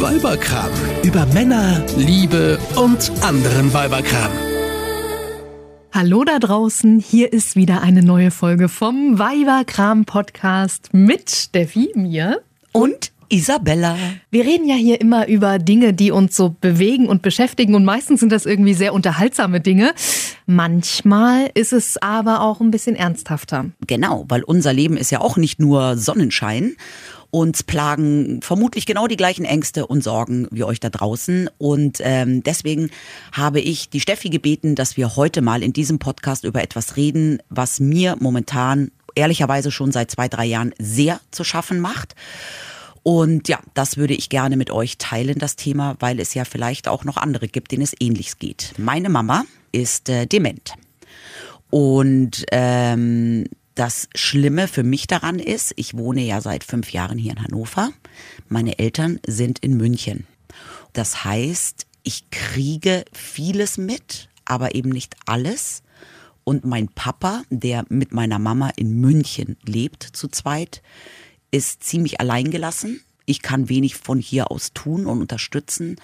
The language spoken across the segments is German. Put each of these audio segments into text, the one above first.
Weiberkram. Über Männer, Liebe und anderen Weiberkram. Hallo da draußen, hier ist wieder eine neue Folge vom Weiberkram Podcast mit Steffi, mir und Isabella. Wir reden ja hier immer über Dinge, die uns so bewegen und beschäftigen und meistens sind das irgendwie sehr unterhaltsame Dinge. Manchmal ist es aber auch ein bisschen ernsthafter. Genau, weil unser Leben ist ja auch nicht nur Sonnenschein. Uns plagen vermutlich genau die gleichen Ängste und Sorgen wie euch da draußen. Und ähm, deswegen habe ich die Steffi gebeten, dass wir heute mal in diesem Podcast über etwas reden, was mir momentan ehrlicherweise schon seit zwei, drei Jahren sehr zu schaffen macht. Und ja, das würde ich gerne mit euch teilen, das Thema, weil es ja vielleicht auch noch andere gibt, denen es ähnlich geht. Meine Mama ist äh, dement. Und ähm, das Schlimme für mich daran ist, ich wohne ja seit fünf Jahren hier in Hannover. Meine Eltern sind in München. Das heißt, ich kriege vieles mit, aber eben nicht alles. Und mein Papa, der mit meiner Mama in München lebt zu zweit, ist ziemlich alleingelassen. Ich kann wenig von hier aus tun und unterstützen.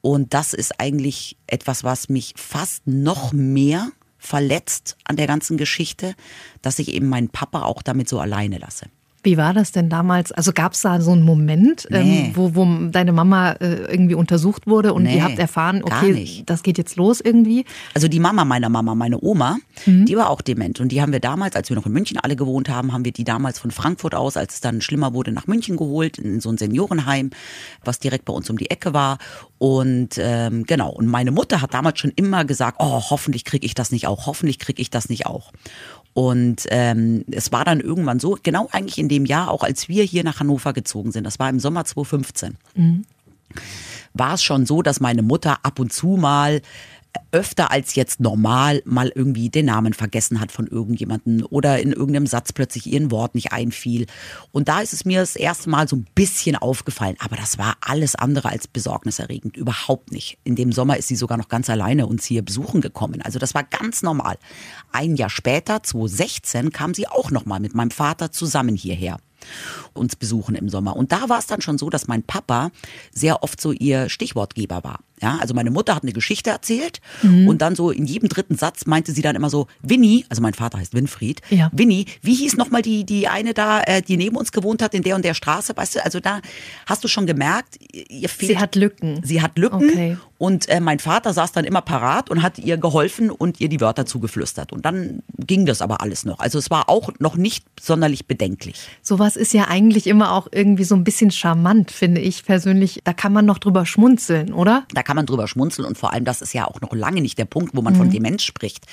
Und das ist eigentlich etwas, was mich fast noch mehr verletzt an der ganzen Geschichte, dass ich eben meinen Papa auch damit so alleine lasse. Wie war das denn damals? Also gab es da so einen Moment, ähm, nee. ähm, wo, wo deine Mama äh, irgendwie untersucht wurde und nee, ihr habt erfahren, okay, das geht jetzt los irgendwie? Also die Mama meiner Mama, meine Oma, mhm. die war auch dement. Und die haben wir damals, als wir noch in München alle gewohnt haben, haben wir die damals von Frankfurt aus, als es dann schlimmer wurde, nach München geholt, in so ein Seniorenheim, was direkt bei uns um die Ecke war. Und ähm, genau, und meine Mutter hat damals schon immer gesagt, oh, hoffentlich kriege ich das nicht auch, hoffentlich kriege ich das nicht auch. Und ähm, es war dann irgendwann so, genau eigentlich in dem Jahr, auch als wir hier nach Hannover gezogen sind, das war im Sommer 2015, mhm. war es schon so, dass meine Mutter ab und zu mal öfter als jetzt normal mal irgendwie den Namen vergessen hat von irgendjemandem oder in irgendeinem Satz plötzlich ihren Wort nicht einfiel. Und da ist es mir das erste Mal so ein bisschen aufgefallen. Aber das war alles andere als besorgniserregend. Überhaupt nicht. In dem Sommer ist sie sogar noch ganz alleine uns hier besuchen gekommen. Also das war ganz normal. Ein Jahr später, 2016, kam sie auch nochmal mit meinem Vater zusammen hierher uns besuchen im Sommer. Und da war es dann schon so, dass mein Papa sehr oft so ihr Stichwortgeber war. Ja, also meine Mutter hat eine Geschichte erzählt mhm. und dann so in jedem dritten Satz meinte sie dann immer so, Winnie, also mein Vater heißt Winfried, ja. Winnie, wie hieß nochmal die, die eine da, äh, die neben uns gewohnt hat, in der und der Straße, weißt du, also da hast du schon gemerkt, ihr fehlt. Sie hat Lücken. Sie hat Lücken okay. und äh, mein Vater saß dann immer parat und hat ihr geholfen und ihr die Wörter zugeflüstert. Und dann ging das aber alles noch. Also es war auch noch nicht sonderlich bedenklich. Sowas ist ja eigentlich immer auch irgendwie so ein bisschen charmant, finde ich persönlich. Da kann man noch drüber schmunzeln, oder? Da kann man drüber schmunzeln und vor allem, das ist ja auch noch lange nicht der Punkt, wo man mhm. von Demenz spricht,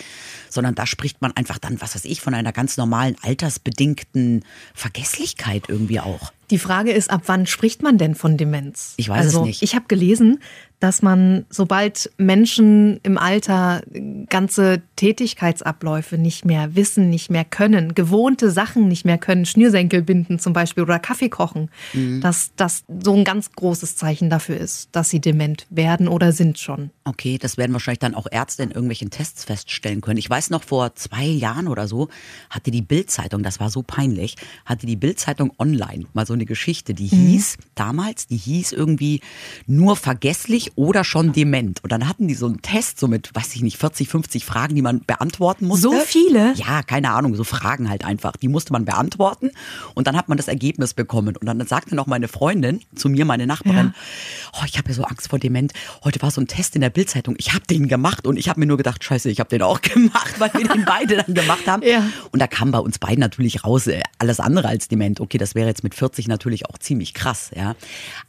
sondern da spricht man einfach dann, was weiß ich, von einer ganz normalen altersbedingten Vergesslichkeit irgendwie auch. Die Frage ist, ab wann spricht man denn von Demenz? Ich weiß also, es nicht. Ich habe gelesen, dass man, sobald Menschen im Alter ganze Tätigkeitsabläufe nicht mehr wissen, nicht mehr können, gewohnte Sachen nicht mehr können, Schnürsenkel binden zum Beispiel oder Kaffee kochen, mhm. dass das so ein ganz großes Zeichen dafür ist, dass sie dement werden oder sind schon. Okay, das werden wahrscheinlich dann auch Ärzte in irgendwelchen Tests feststellen können. Ich weiß noch, vor zwei Jahren oder so hatte die Bildzeitung, das war so peinlich, hatte die Bildzeitung online mal so eine Geschichte, die mhm. hieß, damals, die hieß irgendwie nur vergesslich oder schon dement. Und dann hatten die so einen Test, so mit, weiß ich nicht, 40, 50 Fragen, die man beantworten musste. So viele? Ja, keine Ahnung, so Fragen halt einfach. Die musste man beantworten und dann hat man das Ergebnis bekommen. Und dann sagte noch meine Freundin zu mir, meine Nachbarin, ja. oh, ich habe ja so Angst vor dement. Heute war so ein Test in der Bildzeitung. Ich habe den gemacht und ich habe mir nur gedacht, scheiße, ich habe den auch gemacht, weil wir den beide dann gemacht haben. Ja. Und da kam bei uns beiden natürlich raus, äh, alles andere als dement. Okay, das wäre jetzt mit 40 natürlich auch ziemlich krass, ja.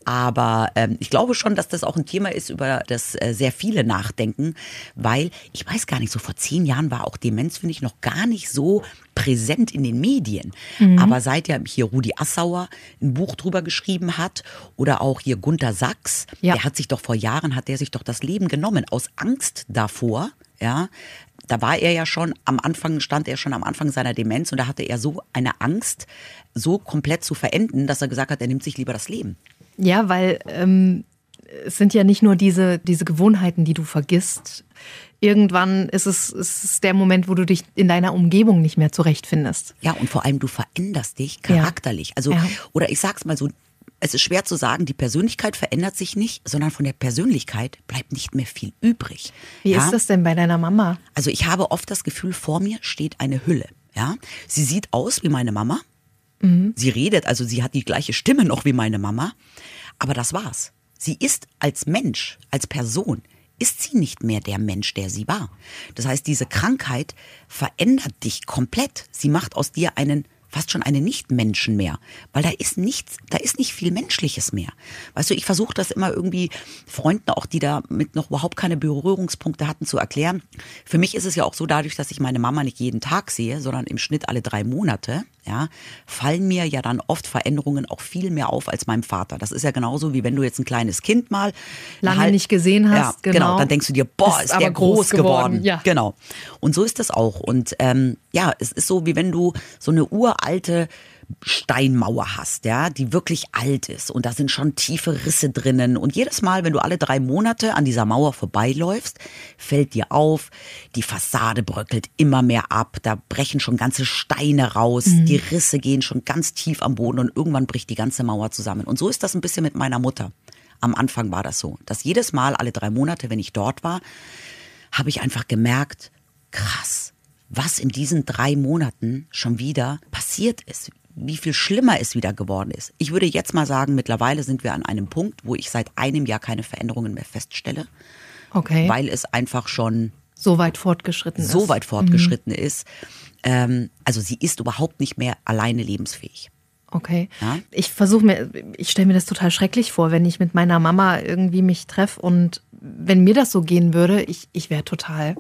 Aber ähm, ich glaube schon, dass das auch ein Thema ist, über das äh, sehr viele nachdenken, weil ich weiß gar nicht, so vor zehn Jahren war auch Demenz, finde ich, noch gar nicht so präsent in den Medien. Mhm. Aber seit ja hier Rudi Assauer ein Buch drüber geschrieben hat oder auch hier Gunter Sachs, ja. der hat sich doch vor Jahren, hat der sich doch das Leben genommen aus Angst davor, ja, da war er ja schon am Anfang, stand er schon am Anfang seiner Demenz und da hatte er so eine Angst, so komplett zu verenden, dass er gesagt hat, er nimmt sich lieber das Leben. Ja, weil ähm, es sind ja nicht nur diese, diese Gewohnheiten, die du vergisst. Irgendwann ist es, ist es der Moment, wo du dich in deiner Umgebung nicht mehr zurechtfindest. Ja, und vor allem du veränderst dich charakterlich. Ja. Also, ja. oder ich sag's mal so, es ist schwer zu sagen, die Persönlichkeit verändert sich nicht, sondern von der Persönlichkeit bleibt nicht mehr viel übrig. Wie ja? ist das denn bei deiner Mama? Also ich habe oft das Gefühl, vor mir steht eine Hülle. Ja, sie sieht aus wie meine Mama. Sie redet, also sie hat die gleiche Stimme noch wie meine Mama. Aber das war's. Sie ist als Mensch, als Person, ist sie nicht mehr der Mensch, der sie war. Das heißt, diese Krankheit verändert dich komplett. Sie macht aus dir einen fast schon einen Nicht-Menschen mehr, weil da ist nichts, da ist nicht viel Menschliches mehr. Weißt du, ich versuche das immer irgendwie Freunden, auch die da mit noch überhaupt keine Berührungspunkte hatten, zu erklären. Für mich ist es ja auch so, dadurch, dass ich meine Mama nicht jeden Tag sehe, sondern im Schnitt alle drei Monate, ja, fallen mir ja dann oft Veränderungen auch viel mehr auf als meinem Vater. Das ist ja genauso wie wenn du jetzt ein kleines Kind mal Lange halt- nicht gesehen hast, Ja, genau. genau. Dann denkst du dir, boah, Ist ist, der groß groß geworden, geworden. ja. Genau. Und so ist das auch. Und ähm, ja, es ist so, wie wenn du so eine uralte Steinmauer hast, ja, die wirklich alt ist. Und da sind schon tiefe Risse drinnen. Und jedes Mal, wenn du alle drei Monate an dieser Mauer vorbeiläufst, fällt dir auf, die Fassade bröckelt immer mehr ab, da brechen schon ganze Steine raus, die Risse gehen schon ganz tief am Boden und irgendwann bricht die ganze Mauer zusammen. Und so ist das ein bisschen mit meiner Mutter. Am Anfang war das so, dass jedes Mal alle drei Monate, wenn ich dort war, habe ich einfach gemerkt, krass, was in diesen drei Monaten schon wieder passiert ist, wie viel schlimmer es wieder geworden ist. Ich würde jetzt mal sagen, mittlerweile sind wir an einem Punkt, wo ich seit einem Jahr keine Veränderungen mehr feststelle, Okay. weil es einfach schon so weit fortgeschritten ist. so weit fortgeschritten ist. Ähm, also sie ist überhaupt nicht mehr alleine lebensfähig. Okay. Ja? Ich versuche mir, ich stelle mir das total schrecklich vor, wenn ich mit meiner Mama irgendwie mich treffe und wenn mir das so gehen würde, ich, ich wäre total,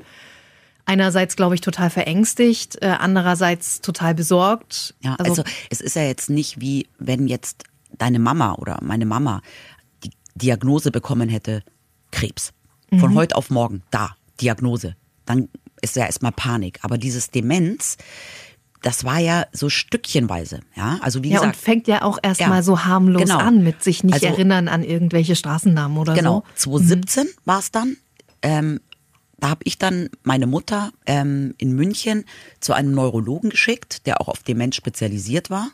einerseits glaube ich total verängstigt, äh, andererseits total besorgt. Ja, also, es ist ja jetzt nicht wie wenn jetzt deine Mama oder meine Mama die Diagnose bekommen hätte, Krebs. Von heute auf morgen, da, Diagnose. Dann ist ja erstmal Panik. Aber dieses Demenz, das war ja so stückchenweise. Ja, also wie ja, und gesagt. fängt ja auch erstmal Ja, so harmlos genau. an, mit sich nicht Also- erinnern an irgendwelche Straßennamen oder Genau, so. 2017 war es dann. Ähm, da habe ich dann meine Mutter ähm, in München zu einem Neurologen geschickt, der auch auf Demenz spezialisiert war.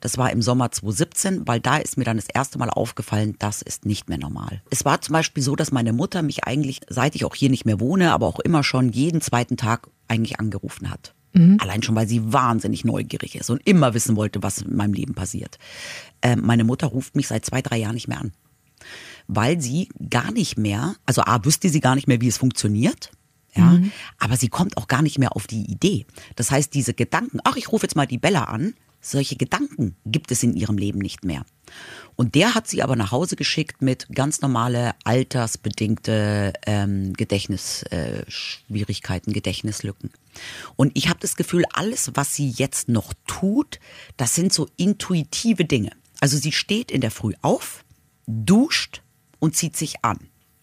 Das war im Sommer 2017, weil da ist mir dann das erste Mal aufgefallen, das ist nicht mehr normal. Es war zum Beispiel so, dass meine Mutter mich eigentlich, seit ich auch hier nicht mehr wohne, aber auch immer schon jeden zweiten Tag eigentlich angerufen hat. Allein schon, weil sie wahnsinnig neugierig ist und immer wissen wollte, was in meinem Leben passiert. Ähm, meine Mutter ruft mich seit zwei, drei Jahren nicht mehr an weil sie gar nicht mehr, also A, wüsste sie gar nicht mehr, wie es funktioniert. Ja, aber sie kommt auch gar nicht mehr auf die Idee. Das heißt, diese Gedanken, ach, ich rufe jetzt mal die Bella an, solche Gedanken gibt es in ihrem Leben nicht mehr. Und der hat sie aber nach Hause geschickt mit ganz normale altersbedingte ähm, Gedächtnisschwierigkeiten, äh, Gedächtnislücken. Und ich habe das Gefühl, alles, was sie jetzt noch tut, das sind so intuitive Dinge. Also sie steht in der Früh auf, duscht und zieht sich an.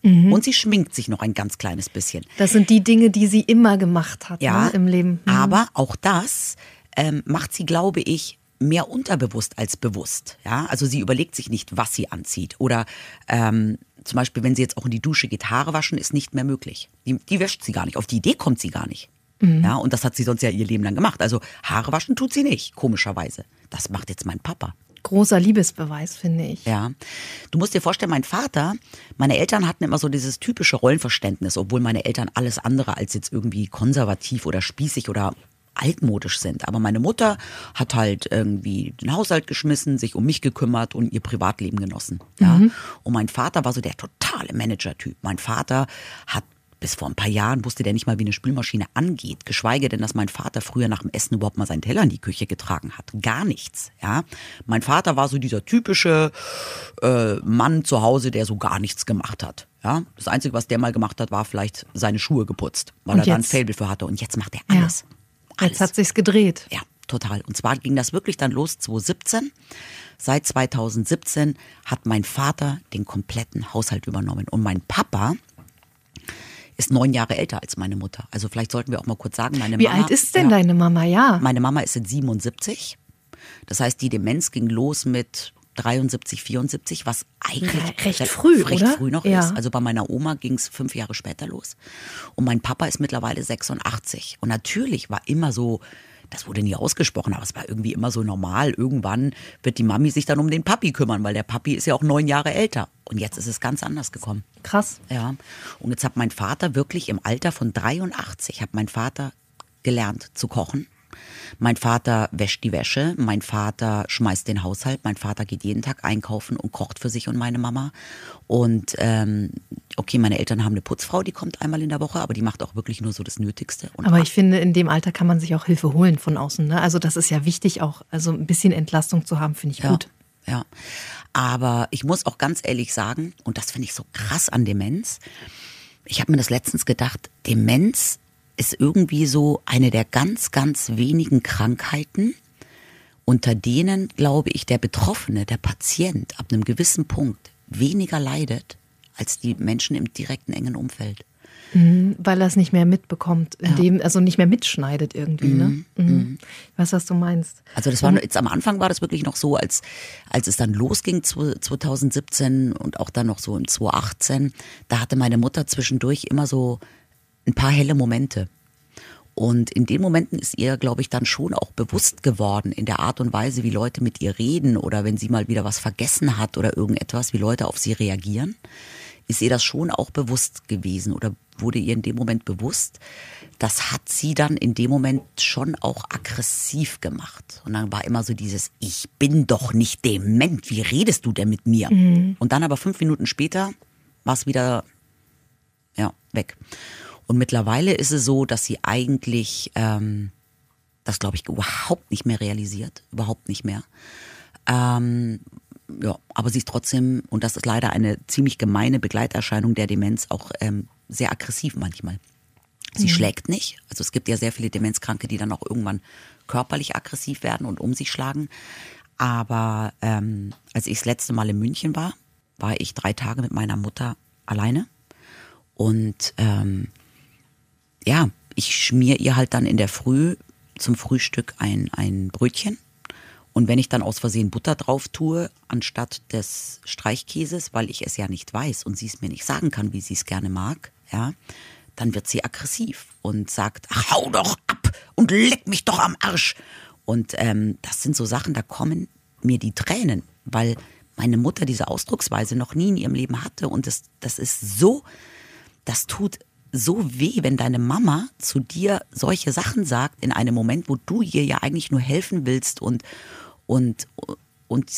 Und sie schminkt sich noch ein ganz kleines bisschen. Das sind die Dinge, die sie immer gemacht hat Ja, ne, im Leben. Mhm. aber auch das ähm, macht sie, glaube ich, mehr unterbewusst als bewusst. Ja, also sie überlegt sich nicht, was sie anzieht. Oder ähm, zum Beispiel, wenn sie jetzt auch in die Dusche geht, Haare waschen ist nicht mehr möglich. Die, die wäscht sie gar nicht. Auf die Idee kommt sie gar nicht. Ja, und das hat sie sonst ja ihr Leben lang gemacht. Also Haare waschen tut sie nicht, komischerweise. Das macht jetzt mein Papa. Großer Liebesbeweis, finde ich. Ja. Du musst dir vorstellen, mein Vater, meine Eltern hatten immer so dieses typische Rollenverständnis, obwohl meine Eltern alles andere als jetzt irgendwie konservativ oder spießig oder altmodisch sind. Aber meine Mutter hat halt irgendwie den Haushalt geschmissen, sich um mich gekümmert und ihr Privatleben genossen. Ja. Und mein Vater war so der totale Manager-Typ. Mein Vater hat bis vor ein paar Jahren wusste der nicht mal, wie eine Spülmaschine angeht. Geschweige denn, dass mein Vater früher nach dem Essen überhaupt mal seinen Teller in die Küche getragen hat. Gar nichts. Ja, mein Vater war so dieser typische äh, Mann zu Hause, der so gar nichts gemacht hat. Ja, das Einzige, was der mal gemacht hat, war vielleicht seine Schuhe geputzt, weil Und er da ein jetzt? Faible für hatte. Und jetzt macht er Ja. alles. Alles. Jetzt hat sich's gedreht. Ja, total. Und zwar ging das wirklich dann los 2017. Seit 2017 hat mein Vater den kompletten Haushalt übernommen. Und mein Papa ist neun Jahre älter als meine Mutter. Also vielleicht sollten wir auch mal kurz sagen, meine Wie Mama. alt ist denn ja, deine Mama? Ja. Meine Mama ist jetzt 77. Das heißt, die Demenz ging los mit 73, 74, was eigentlich Re- recht früh, recht oder? früh noch Ja. ist. Also bei meiner Oma ging es fünf Jahre später los. Und mein Papa ist mittlerweile 86. Und natürlich war immer so das wurde nie ausgesprochen, aber es war irgendwie immer so normal. Irgendwann wird die Mami sich dann um den Papi kümmern, weil der Papi ist ja auch neun Jahre älter. Und jetzt ist es ganz anders gekommen. Krass. Ja. Und jetzt hat mein Vater wirklich im Alter von 83, hat mein Vater gelernt zu kochen. Mein Vater wäscht die Wäsche, mein Vater schmeißt den Haushalt, mein Vater geht jeden Tag einkaufen und kocht für sich und meine Mama. Und ähm, okay, meine Eltern haben eine Putzfrau, die kommt einmal in der Woche, aber die macht auch wirklich nur so das Nötigste. Und aber ich finde, in dem Alter kann man sich auch Hilfe holen von außen. Ne? Also das ist ja wichtig, auch also ein bisschen Entlastung zu haben, finde ich ja, gut. Ja, aber ich muss auch ganz ehrlich sagen, und das finde ich so krass an Demenz, ich habe mir das letztens gedacht, Demenz ist irgendwie so eine der ganz, ganz wenigen Krankheiten, unter denen, glaube ich, der Betroffene, der Patient ab einem gewissen Punkt weniger leidet als die Menschen im direkten engen Umfeld. Mhm, weil er es nicht mehr mitbekommt, indem, ja. also nicht mehr mitschneidet irgendwie. Ne? Mhm. Ne? Mhm. Ich weiß, was du meinst. Also das war jetzt am Anfang war das wirklich noch so, als, als es dann losging 2017 und auch dann noch so im 2018, da hatte meine Mutter zwischendurch immer so ein paar helle Momente. Und in den Momenten ist ihr, glaube ich, dann schon auch bewusst geworden in der Art und Weise, wie Leute mit ihr reden oder wenn sie mal wieder was vergessen hat oder irgendetwas, wie Leute auf sie reagieren, ist ihr das schon auch bewusst gewesen oder wurde ihr in dem Moment bewusst. Das hat sie dann in dem Moment schon auch aggressiv gemacht. Und dann war immer so dieses, ich bin doch nicht dement, wie redest du denn mit mir? Mhm. Und dann aber fünf Minuten später war es wieder, ja, weg. Und mittlerweile ist es so, dass sie eigentlich ähm, das, glaube ich, überhaupt nicht mehr realisiert. Überhaupt nicht mehr. Ähm, ja, aber sie ist trotzdem, und das ist leider eine ziemlich gemeine Begleiterscheinung der Demenz, auch ähm, sehr aggressiv manchmal. Sie mhm. schlägt nicht. Also es gibt ja sehr viele Demenzkranke, die dann auch irgendwann körperlich aggressiv werden und um sich schlagen. Aber ähm, als ich das letzte Mal in München war, war ich drei Tage mit meiner Mutter alleine. Und ähm, ja, ich schmier ihr halt dann in der Früh zum Frühstück ein, ein Brötchen. Und wenn ich dann aus Versehen Butter drauf tue, anstatt des Streichkäses, weil ich es ja nicht weiß und sie es mir nicht sagen kann, wie sie es gerne mag, ja, dann wird sie aggressiv und sagt, ach, hau doch ab und leck mich doch am Arsch. Und ähm, das sind so Sachen, da kommen mir die Tränen, weil meine Mutter diese Ausdrucksweise noch nie in ihrem Leben hatte. Und das, das ist so, das tut so weh, wenn deine Mama zu dir solche Sachen sagt in einem Moment, wo du ihr ja eigentlich nur helfen willst und, und, und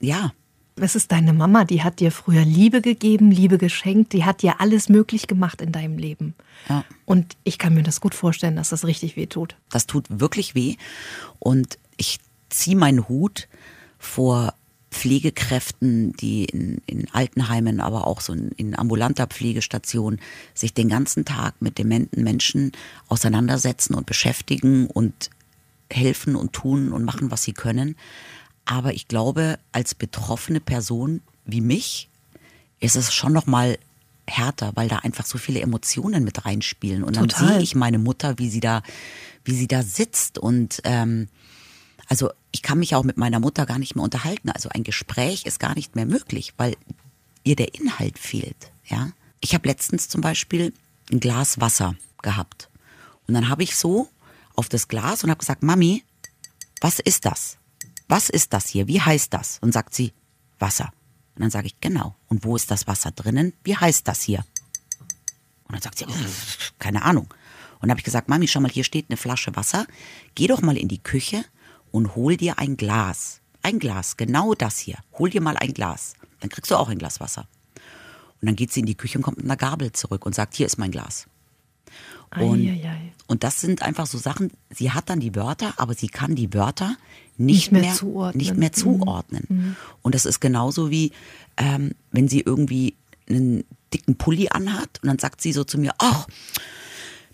ja. Es ist deine Mama, die hat dir früher Liebe gegeben, Liebe geschenkt, die hat dir alles möglich gemacht in deinem Leben. Ja. Und ich kann mir das gut vorstellen, dass das richtig weh tut. Das tut wirklich weh. Und ich ziehe meinen Hut vor Pflegekräften, die in, in Altenheimen, aber auch so in, in ambulanter Pflegestation sich den ganzen Tag mit dementen Menschen auseinandersetzen und beschäftigen und helfen und tun und machen, was sie können. Aber ich glaube, als betroffene Person wie mich ist es schon noch mal härter, weil da einfach so viele Emotionen mit reinspielen. Und Total. dann sehe ich meine Mutter, wie sie da, wie sie da sitzt und ähm, also ich kann mich auch mit meiner Mutter gar nicht mehr unterhalten. Also ein Gespräch ist gar nicht mehr möglich, weil ihr der Inhalt fehlt. Ja, ich habe letztens zum Beispiel ein Glas Wasser gehabt und dann habe ich so auf das Glas und habe gesagt, Mami, was ist das? Was ist das hier? Wie heißt das? Und sagt sie, Wasser. Und dann sage ich, genau. Und wo ist das Wasser drinnen? Wie heißt das hier? Und dann sagt sie, keine Ahnung. Und dann habe ich gesagt, Mami, schau mal, hier steht eine Flasche Wasser. Geh doch mal in die Küche und hol dir ein Glas. Ein Glas, genau das hier. Hol dir mal ein Glas. Dann kriegst du auch ein Glas Wasser. Und dann geht sie in die Küche und kommt mit einer Gabel zurück und sagt, hier ist mein Glas. Und, und das sind einfach so Sachen, sie hat dann die Wörter, aber sie kann die Wörter nicht, nicht mehr, mehr, zuordnen. Nicht mehr zuordnen. Mhm. Und das ist genauso wie, ähm, wenn sie irgendwie einen dicken Pulli anhat und dann sagt sie so zu mir, ach,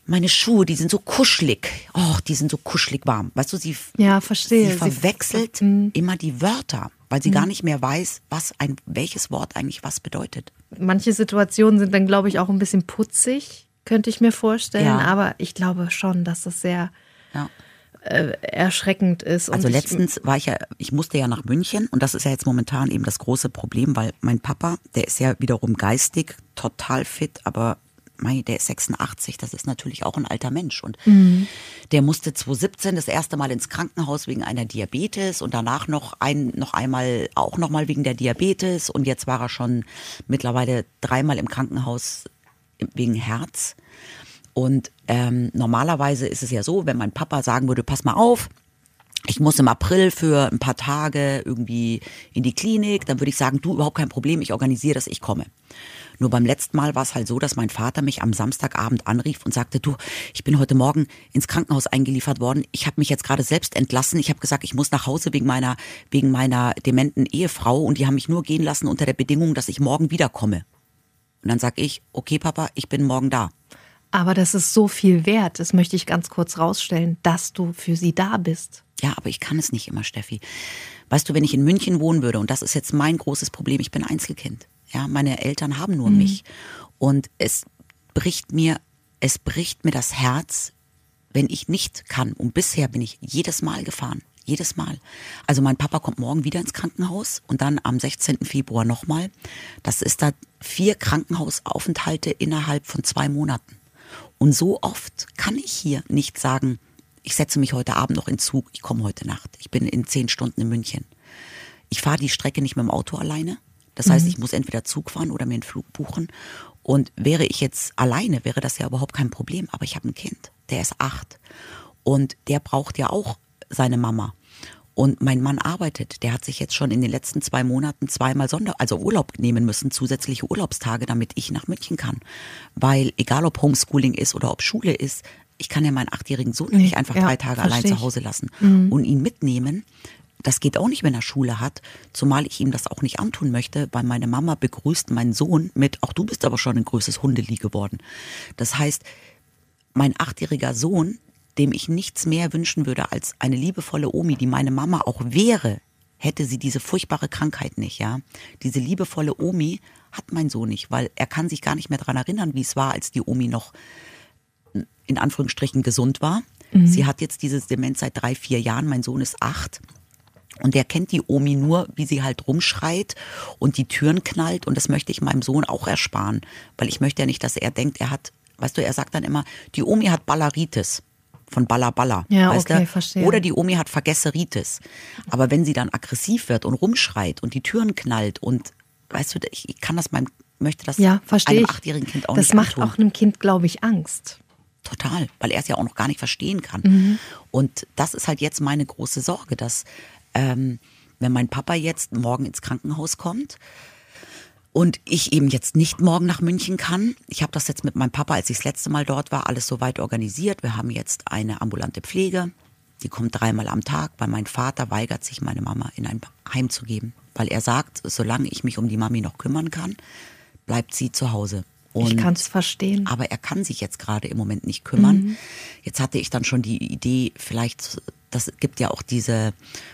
meine Schuhe, die sind so kuschelig. Oh, die sind so kuschelig warm. Weißt du, sie, ja, verstehe. sie verwechselt sie, mhm. immer die Wörter, weil sie mhm. gar nicht mehr weiß, was ein, welches Wort eigentlich was bedeutet. Manche Situationen sind dann, glaube ich, auch ein bisschen putzig, könnte ich mir vorstellen. Ja. Aber ich glaube schon, dass das sehr ja. äh, erschreckend ist. also letztens war ich ja, ich musste ja nach München und das ist ja jetzt momentan eben das große Problem, weil mein Papa, der ist ja wiederum geistig total fit, aber mei, der ist 86, das ist natürlich auch ein alter Mensch. Und mhm. der musste 2017 das erste Mal ins Krankenhaus wegen einer Diabetes und danach noch ein, noch einmal auch nochmal wegen der Diabetes. Und jetzt war er schon mittlerweile dreimal im Krankenhaus wegen Herz. Und ähm, normalerweise ist es ja so, wenn mein Papa sagen würde, pass mal auf, ich muss im April für ein paar Tage irgendwie in die Klinik, dann würde ich sagen, du überhaupt kein Problem, ich organisiere das, ich komme. Nur beim letzten Mal war es halt so, dass mein Vater mich am Samstagabend anrief und sagte, du, ich bin heute Morgen ins Krankenhaus eingeliefert worden. Ich habe mich jetzt gerade selbst entlassen. Ich habe gesagt, ich muss nach Hause wegen meiner wegen meiner dementen Ehefrau und die haben mich nur gehen lassen unter der Bedingung, dass ich morgen wiederkomme. Und dann sag ich, okay, Papa, ich bin morgen da. Aber das ist so viel wert, das möchte ich ganz kurz rausstellen, dass du für sie da bist. Ja, aber ich kann es nicht immer, Steffi. Weißt du, wenn ich in München wohnen würde, und das ist jetzt mein großes Problem, ich bin Einzelkind. Ja, meine Eltern haben nur mhm. mich. Und es bricht mir, es bricht mir das Herz, wenn ich nicht kann. Und bisher bin ich jedes Mal gefahren. Jedes Mal. Also mein Papa kommt morgen wieder ins Krankenhaus und dann am 16. Februar nochmal. Das ist da vier Krankenhausaufenthalte innerhalb von zwei Monaten. Und so oft kann ich hier nicht sagen, ich setze mich heute Abend noch in Zug, ich komme heute Nacht. Ich bin in zehn Stunden in München. Ich fahre die Strecke nicht mit dem Auto alleine. Das heißt, mhm. ich muss entweder Zug fahren oder mir einen Flug buchen. Und wäre ich jetzt alleine, wäre das ja überhaupt kein Problem. Aber ich habe ein Kind, der ist acht. Und der braucht ja auch seine Mama. Und mein Mann arbeitet. Der hat sich jetzt schon in den letzten zwei Monaten zweimal Sonder, also Urlaub nehmen müssen, zusätzliche Urlaubstage, damit ich nach München kann. Weil egal ob Homeschooling ist oder ob Schule ist, ich kann ja meinen achtjährigen Sohn nicht einfach ja, drei Tage allein zu Hause lassen mhm. und ihn mitnehmen das geht auch nicht, wenn er Schule hat, zumal ich ihm das auch nicht antun möchte, weil meine Mama begrüßt meinen Sohn mit, auch du bist aber schon ein größtes Hundeli geworden. Das heißt, mein achtjähriger Sohn, dem ich nichts mehr wünschen würde als eine liebevolle Omi, die meine Mama auch wäre, hätte sie diese furchtbare Krankheit nicht, ja. Diese liebevolle Omi hat mein Sohn nicht, weil er kann sich gar nicht mehr daran erinnern, wie es war, als die Omi noch in Anführungsstrichen gesund war. Mhm. Sie hat jetzt dieses Demenz seit drei, vier Jahren. Mein Sohn ist acht. Und der kennt die Omi nur, wie sie halt rumschreit und die Türen knallt. Und das möchte ich meinem Sohn auch ersparen. Weil ich möchte ja nicht, dass er denkt, er hat, weißt du, er sagt dann immer, die Omi hat Ballaritis von Balla Balla. Ja, weißt okay, du? verstehe. Oder die Omi hat Vergesseritis. Aber wenn sie dann aggressiv wird und rumschreit und die Türen knallt und weißt du, ich kann das meinem, möchte das ja, einem achtjährigen Kind auch das nicht Das macht antun. auch einem Kind, glaube ich, Angst. Total, weil er es ja auch noch gar nicht verstehen kann. Mhm. Und das ist halt jetzt meine große Sorge, dass ähm, wenn mein Papa jetzt morgen ins Krankenhaus kommt und ich eben jetzt nicht morgen nach München kann, ich habe das jetzt mit meinem Papa, als ich das letzte Mal dort war, alles soweit organisiert. Wir haben jetzt eine ambulante Pflege, die kommt dreimal am Tag, weil mein Vater weigert sich, meine Mama in ein Heim zu geben, weil er sagt, solange ich mich um die Mami noch kümmern kann, bleibt sie zu Hause. Und, ich kann es verstehen. Aber er kann sich jetzt gerade im Moment nicht kümmern. Mhm. Jetzt hatte ich dann schon die Idee, vielleicht, das gibt ja auch diese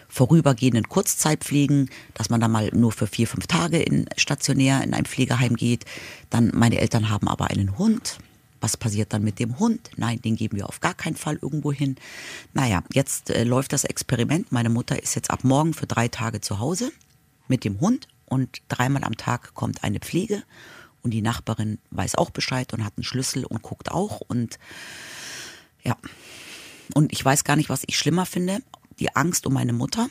vorübergehenden Kurzzeitpflegen, dass man da mal nur für vier, fünf Tage in stationär in ein Pflegeheim geht. Dann, meine Eltern haben aber einen Hund. Was passiert dann mit dem Hund? Nein, den geben wir auf gar keinen Fall irgendwo hin. Naja, jetzt äh, läuft das Experiment. Meine Mutter ist jetzt ab morgen für drei Tage zu Hause mit dem Hund und dreimal am Tag kommt eine Pflege und die Nachbarin weiß auch Bescheid und hat einen Schlüssel und guckt auch. Und ja. Und ich weiß gar nicht, was ich schlimmer finde. Die Angst um meine Mutter,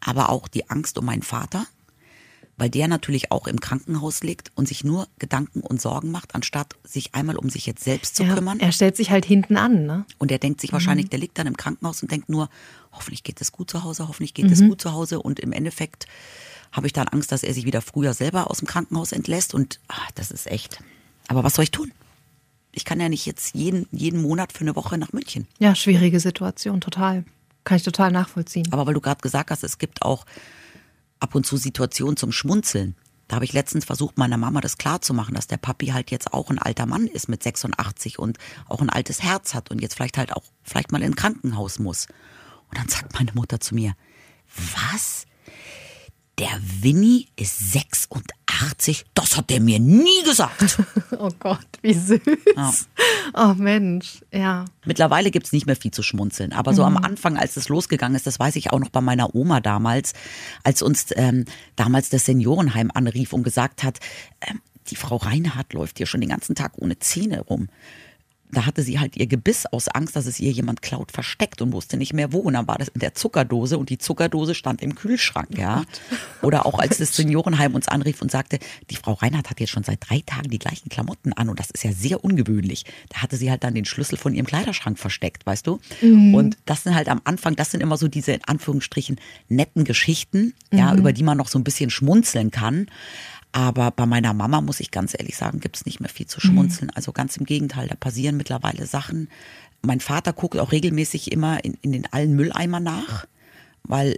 aber auch die Angst um meinen Vater, weil der natürlich auch im Krankenhaus liegt und sich nur Gedanken und Sorgen macht, anstatt sich einmal um sich jetzt selbst zu ja, kümmern. Er stellt sich halt hinten an, ne? Und er denkt sich wahrscheinlich, mhm. der liegt dann im Krankenhaus und denkt nur, hoffentlich geht es gut zu Hause, hoffentlich geht es mhm. gut zu Hause. Und im Endeffekt habe ich dann Angst, dass er sich wieder früher selber aus dem Krankenhaus entlässt. Und ach, das ist echt. Aber was soll ich tun? Ich kann ja nicht jetzt jeden, jeden Monat für eine Woche nach München. Ja, schwierige Situation, total. Kann ich total nachvollziehen. Aber weil du gerade gesagt hast, es gibt auch ab und zu Situationen zum Schmunzeln. Da habe ich letztens versucht, meiner Mama das klarzumachen, dass der Papi halt jetzt auch ein alter Mann ist mit 86 und auch ein altes Herz hat und jetzt vielleicht halt auch vielleicht mal in ein Krankenhaus muss. Und dann sagt meine Mutter zu mir, was? Der Winnie ist 86. Das hat der mir nie gesagt. oh Gott, wie süß. Ja. Oh Mensch, ja. Mittlerweile gibt es nicht mehr viel zu schmunzeln. Aber so mhm. am Anfang, als es losgegangen ist, das weiß ich auch noch bei meiner Oma damals, als uns ähm, damals das Seniorenheim anrief und gesagt hat, ähm, die Frau Reinhardt läuft hier schon den ganzen Tag ohne Zähne rum da hatte sie halt ihr Gebiss aus Angst, dass es ihr jemand klaut, versteckt und wusste nicht mehr wo. Und dann war das in der Zuckerdose und die Zuckerdose stand im Kühlschrank, ja. Oh Oder auch als das Seniorenheim uns anrief und sagte, die Frau Reinhardt hat jetzt schon seit drei Tagen die gleichen Klamotten an und das ist ja sehr ungewöhnlich. Da hatte sie halt dann den Schlüssel von ihrem Kleiderschrank versteckt, weißt du? Mhm. Und das sind halt am Anfang, das sind immer so diese in Anführungsstrichen netten Geschichten, ja, mhm. über die man noch so ein bisschen schmunzeln kann. Aber bei meiner Mama, muss ich ganz ehrlich sagen, gibt es nicht mehr viel zu schmunzeln. Mhm. Also ganz im Gegenteil, da passieren mittlerweile Sachen. Mein Vater guckt auch regelmäßig immer in, in den allen Mülleimer nach, weil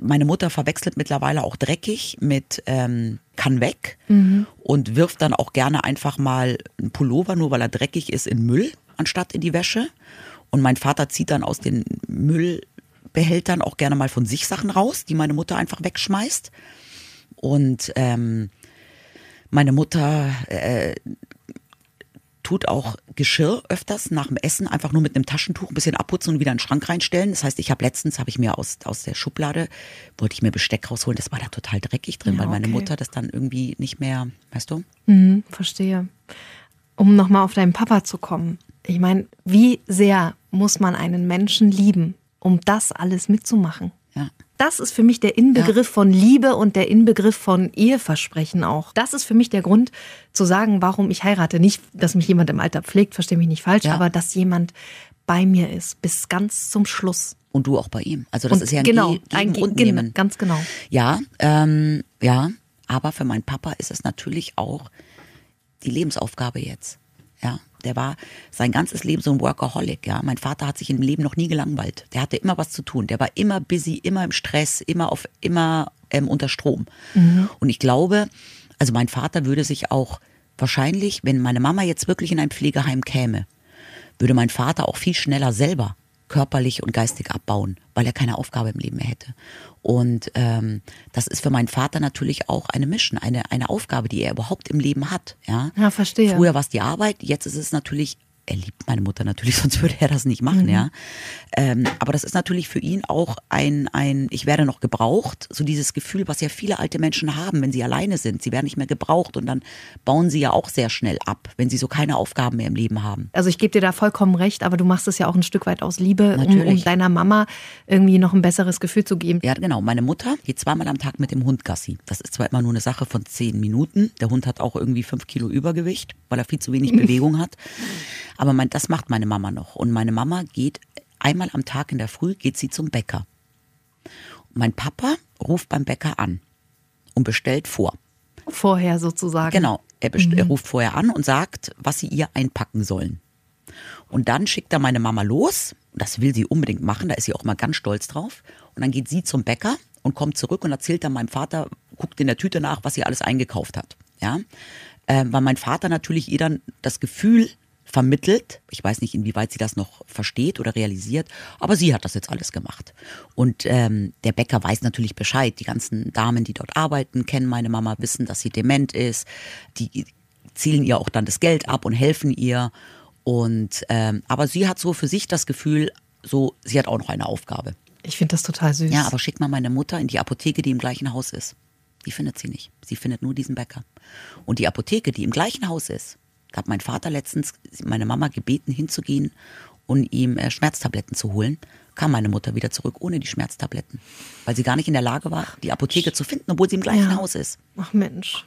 meine Mutter verwechselt mittlerweile auch dreckig mit ähm, kann weg mhm. und wirft dann auch gerne einfach mal einen Pullover, nur weil er dreckig ist, in Müll, anstatt in die Wäsche. Und mein Vater zieht dann aus den Müllbehältern auch gerne mal von sich Sachen raus, die meine Mutter einfach wegschmeißt. Und ähm, meine Mutter äh, tut auch Geschirr öfters nach dem Essen einfach nur mit einem Taschentuch ein bisschen abputzen und wieder in den Schrank reinstellen. Das heißt, ich habe letztens, habe ich mir aus, aus der Schublade, wollte ich mir Besteck rausholen, das war da total dreckig drin, ja, weil meine Mutter das dann irgendwie nicht mehr, weißt du? Mhm, verstehe. Um nochmal auf deinen Papa zu kommen. Ich meine, wie sehr muss man einen Menschen lieben, um das alles mitzumachen? Das ist für mich der Inbegriff ja. von Liebe und der Inbegriff von Eheversprechen auch. Das ist für mich der Grund zu sagen, warum ich heirate. Nicht, dass mich jemand im Alter pflegt, verstehe mich nicht falsch, ja. aber dass jemand bei mir ist bis ganz zum Schluss. Und du auch bei ihm. Also das und ist ja ein genau, Ge ein und Nehmen. Ganz genau. Ja, ähm, ja. Aber für meinen Papa ist es natürlich auch die Lebensaufgabe jetzt. Ja, der war sein ganzes Leben so ein Workaholic. Ja, mein Vater hat sich im Leben noch nie gelangweilt. Der hatte immer was zu tun. Der war immer busy, immer im Stress, immer auf, immer ähm, unter Strom. Mhm. Und ich glaube, also mein Vater würde sich auch wahrscheinlich, wenn meine Mama jetzt wirklich in ein Pflegeheim käme, würde mein Vater auch viel schneller selber körperlich und geistig abbauen, weil er keine Aufgabe im Leben mehr hätte. Und ähm, das ist für meinen Vater natürlich auch eine Mission, eine, eine Aufgabe, die er überhaupt im Leben hat. Ja, ja verstehe. Früher war es die Arbeit, jetzt ist es natürlich er liebt meine Mutter natürlich, sonst würde er das nicht machen, mhm. ja. Ähm, aber das ist natürlich für ihn auch ein, ein, ich werde noch gebraucht, so dieses Gefühl, was ja viele alte Menschen haben, wenn sie alleine sind. Sie werden nicht mehr gebraucht und dann bauen sie ja auch sehr schnell ab, wenn sie so keine Aufgaben mehr im Leben haben. Also ich gebe dir da vollkommen recht, aber du machst es ja auch ein Stück weit aus Liebe, um, um, deiner Mama irgendwie noch ein besseres Gefühl zu geben. Ja, genau. Meine Mutter geht zweimal am Tag mit dem Hund Gassi. Das ist zwar immer nur eine Sache von zehn Minuten. Der Hund hat auch irgendwie fünf Kilo Übergewicht, weil er viel zu wenig Bewegung hat. Aber mein, das macht meine Mama noch. Und meine Mama geht einmal am Tag in der Früh, geht sie zum Bäcker. Und mein Papa ruft beim Bäcker an und bestellt vor. Vorher sozusagen. Genau. Er, mhm. er ruft vorher an und sagt, was sie ihr einpacken sollen. Und dann schickt er meine Mama los. Das will sie unbedingt machen, da ist sie auch mal ganz stolz drauf. Und dann geht sie zum Bäcker und kommt zurück und erzählt dann meinem Vater, guckt in der Tüte nach, was sie alles eingekauft hat. Ja, äh, weil mein Vater natürlich ihr dann das Gefühl vermittelt. Ich weiß nicht, inwieweit sie das noch versteht oder realisiert, aber sie hat das jetzt alles gemacht. Und ähm, der Bäcker weiß natürlich Bescheid. Die ganzen Damen, die dort arbeiten, kennen meine Mama, wissen, dass sie dement ist. Die zielen ihr auch dann das Geld ab und helfen ihr. Und ähm, aber sie hat so für sich das Gefühl, so sie hat auch noch eine Aufgabe. Ich finde das total süß. Ja, aber schick mal meine Mutter in die Apotheke, die im gleichen Haus ist. Die findet sie nicht. Sie findet nur diesen Bäcker. Und die Apotheke, die im gleichen Haus ist, hat mein Vater letztens meine Mama gebeten, hinzugehen und ihm äh, Schmerztabletten zu holen. Kam meine Mutter wieder zurück ohne die Schmerztabletten, weil sie gar nicht in der Lage war, die Apotheke zu finden, obwohl sie im gleichen ja. Haus ist. Ach Mensch.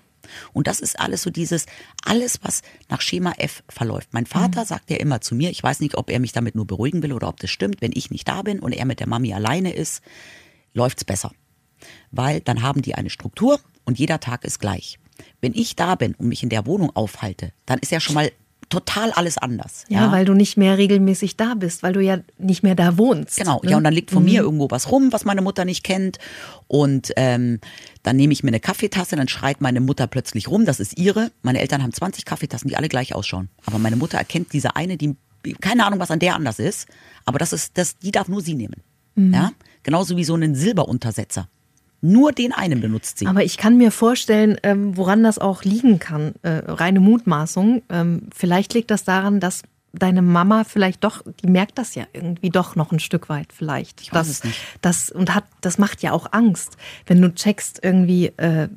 Und das ist alles so dieses, alles, was nach Schema F verläuft. Mein Vater mhm. sagt ja immer zu mir, ich weiß nicht, ob er mich damit nur beruhigen will oder ob das stimmt, wenn ich nicht da bin und er mit der Mami alleine ist, läuft's besser. Weil dann haben die eine Struktur und jeder Tag ist gleich. Wenn ich da bin und mich in der Wohnung aufhalte, dann ist ja schon mal total alles anders. Ja, ja, weil du nicht mehr regelmäßig da bist, weil du ja nicht mehr da wohnst. Genau, ne? ja, und dann liegt von mhm. mir irgendwo was rum, was meine Mutter nicht kennt. Und ähm, dann nehme ich mir eine Kaffeetasse, dann schreit meine Mutter plötzlich rum, das ist ihre. Meine Eltern haben 20 Kaffeetassen, die alle gleich ausschauen. Aber meine Mutter erkennt diese eine, die keine Ahnung, was an der anders ist, aber das ist, das, die darf nur sie nehmen. Mhm. Ja, genauso wie so einen Silberuntersetzer. Nur den einen benutzt sie. Aber ich kann mir vorstellen, ähm, woran das auch liegen kann. Äh, reine Mutmaßung. Ähm, vielleicht liegt das daran, dass deine Mama vielleicht doch, die merkt das ja irgendwie doch noch ein Stück weit vielleicht. Ich weiß das, es nicht. Das, und hat, das macht ja auch Angst, wenn du checkst irgendwie, äh,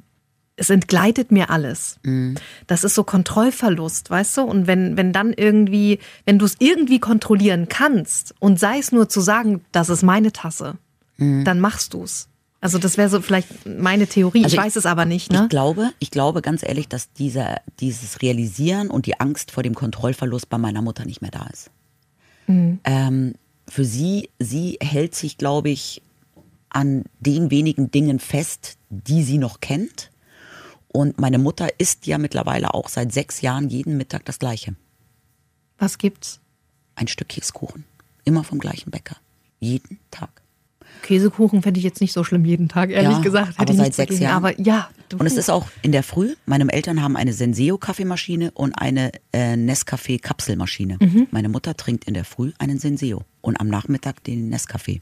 es entgleitet mir alles. Mhm. Das ist so Kontrollverlust, weißt du? Und wenn, wenn dann irgendwie, wenn du es irgendwie kontrollieren kannst und sei es nur zu sagen, das ist meine Tasse, Mhm. dann machst du es. Also das wäre so vielleicht meine Theorie. Also ich weiß es aber nicht, ne? Ich glaube, ich glaube ganz ehrlich, dass dieser, dieses Realisieren und die Angst vor dem Kontrollverlust bei meiner Mutter nicht mehr da ist. Mhm. Ähm, für sie, sie hält sich, glaube ich, an den wenigen Dingen fest, die sie noch kennt. Und meine Mutter isst ja mittlerweile auch seit sechs Jahren jeden Mittag das Gleiche. Was gibt's? Ein Stück Käsekuchen. Immer vom gleichen Bäcker. Jeden Tag. Käsekuchen fände ich jetzt nicht so schlimm jeden Tag, ehrlich Ja, gesagt. Hätte aber ich seit sechs. Jahren. Aber ja. Und es ist auch in der Früh. Meine Eltern haben eine Senseo-Kaffeemaschine und eine äh, Nescafé-Kapselmaschine. Meine Mutter trinkt in der Früh einen Senseo und am Nachmittag den Nescafé.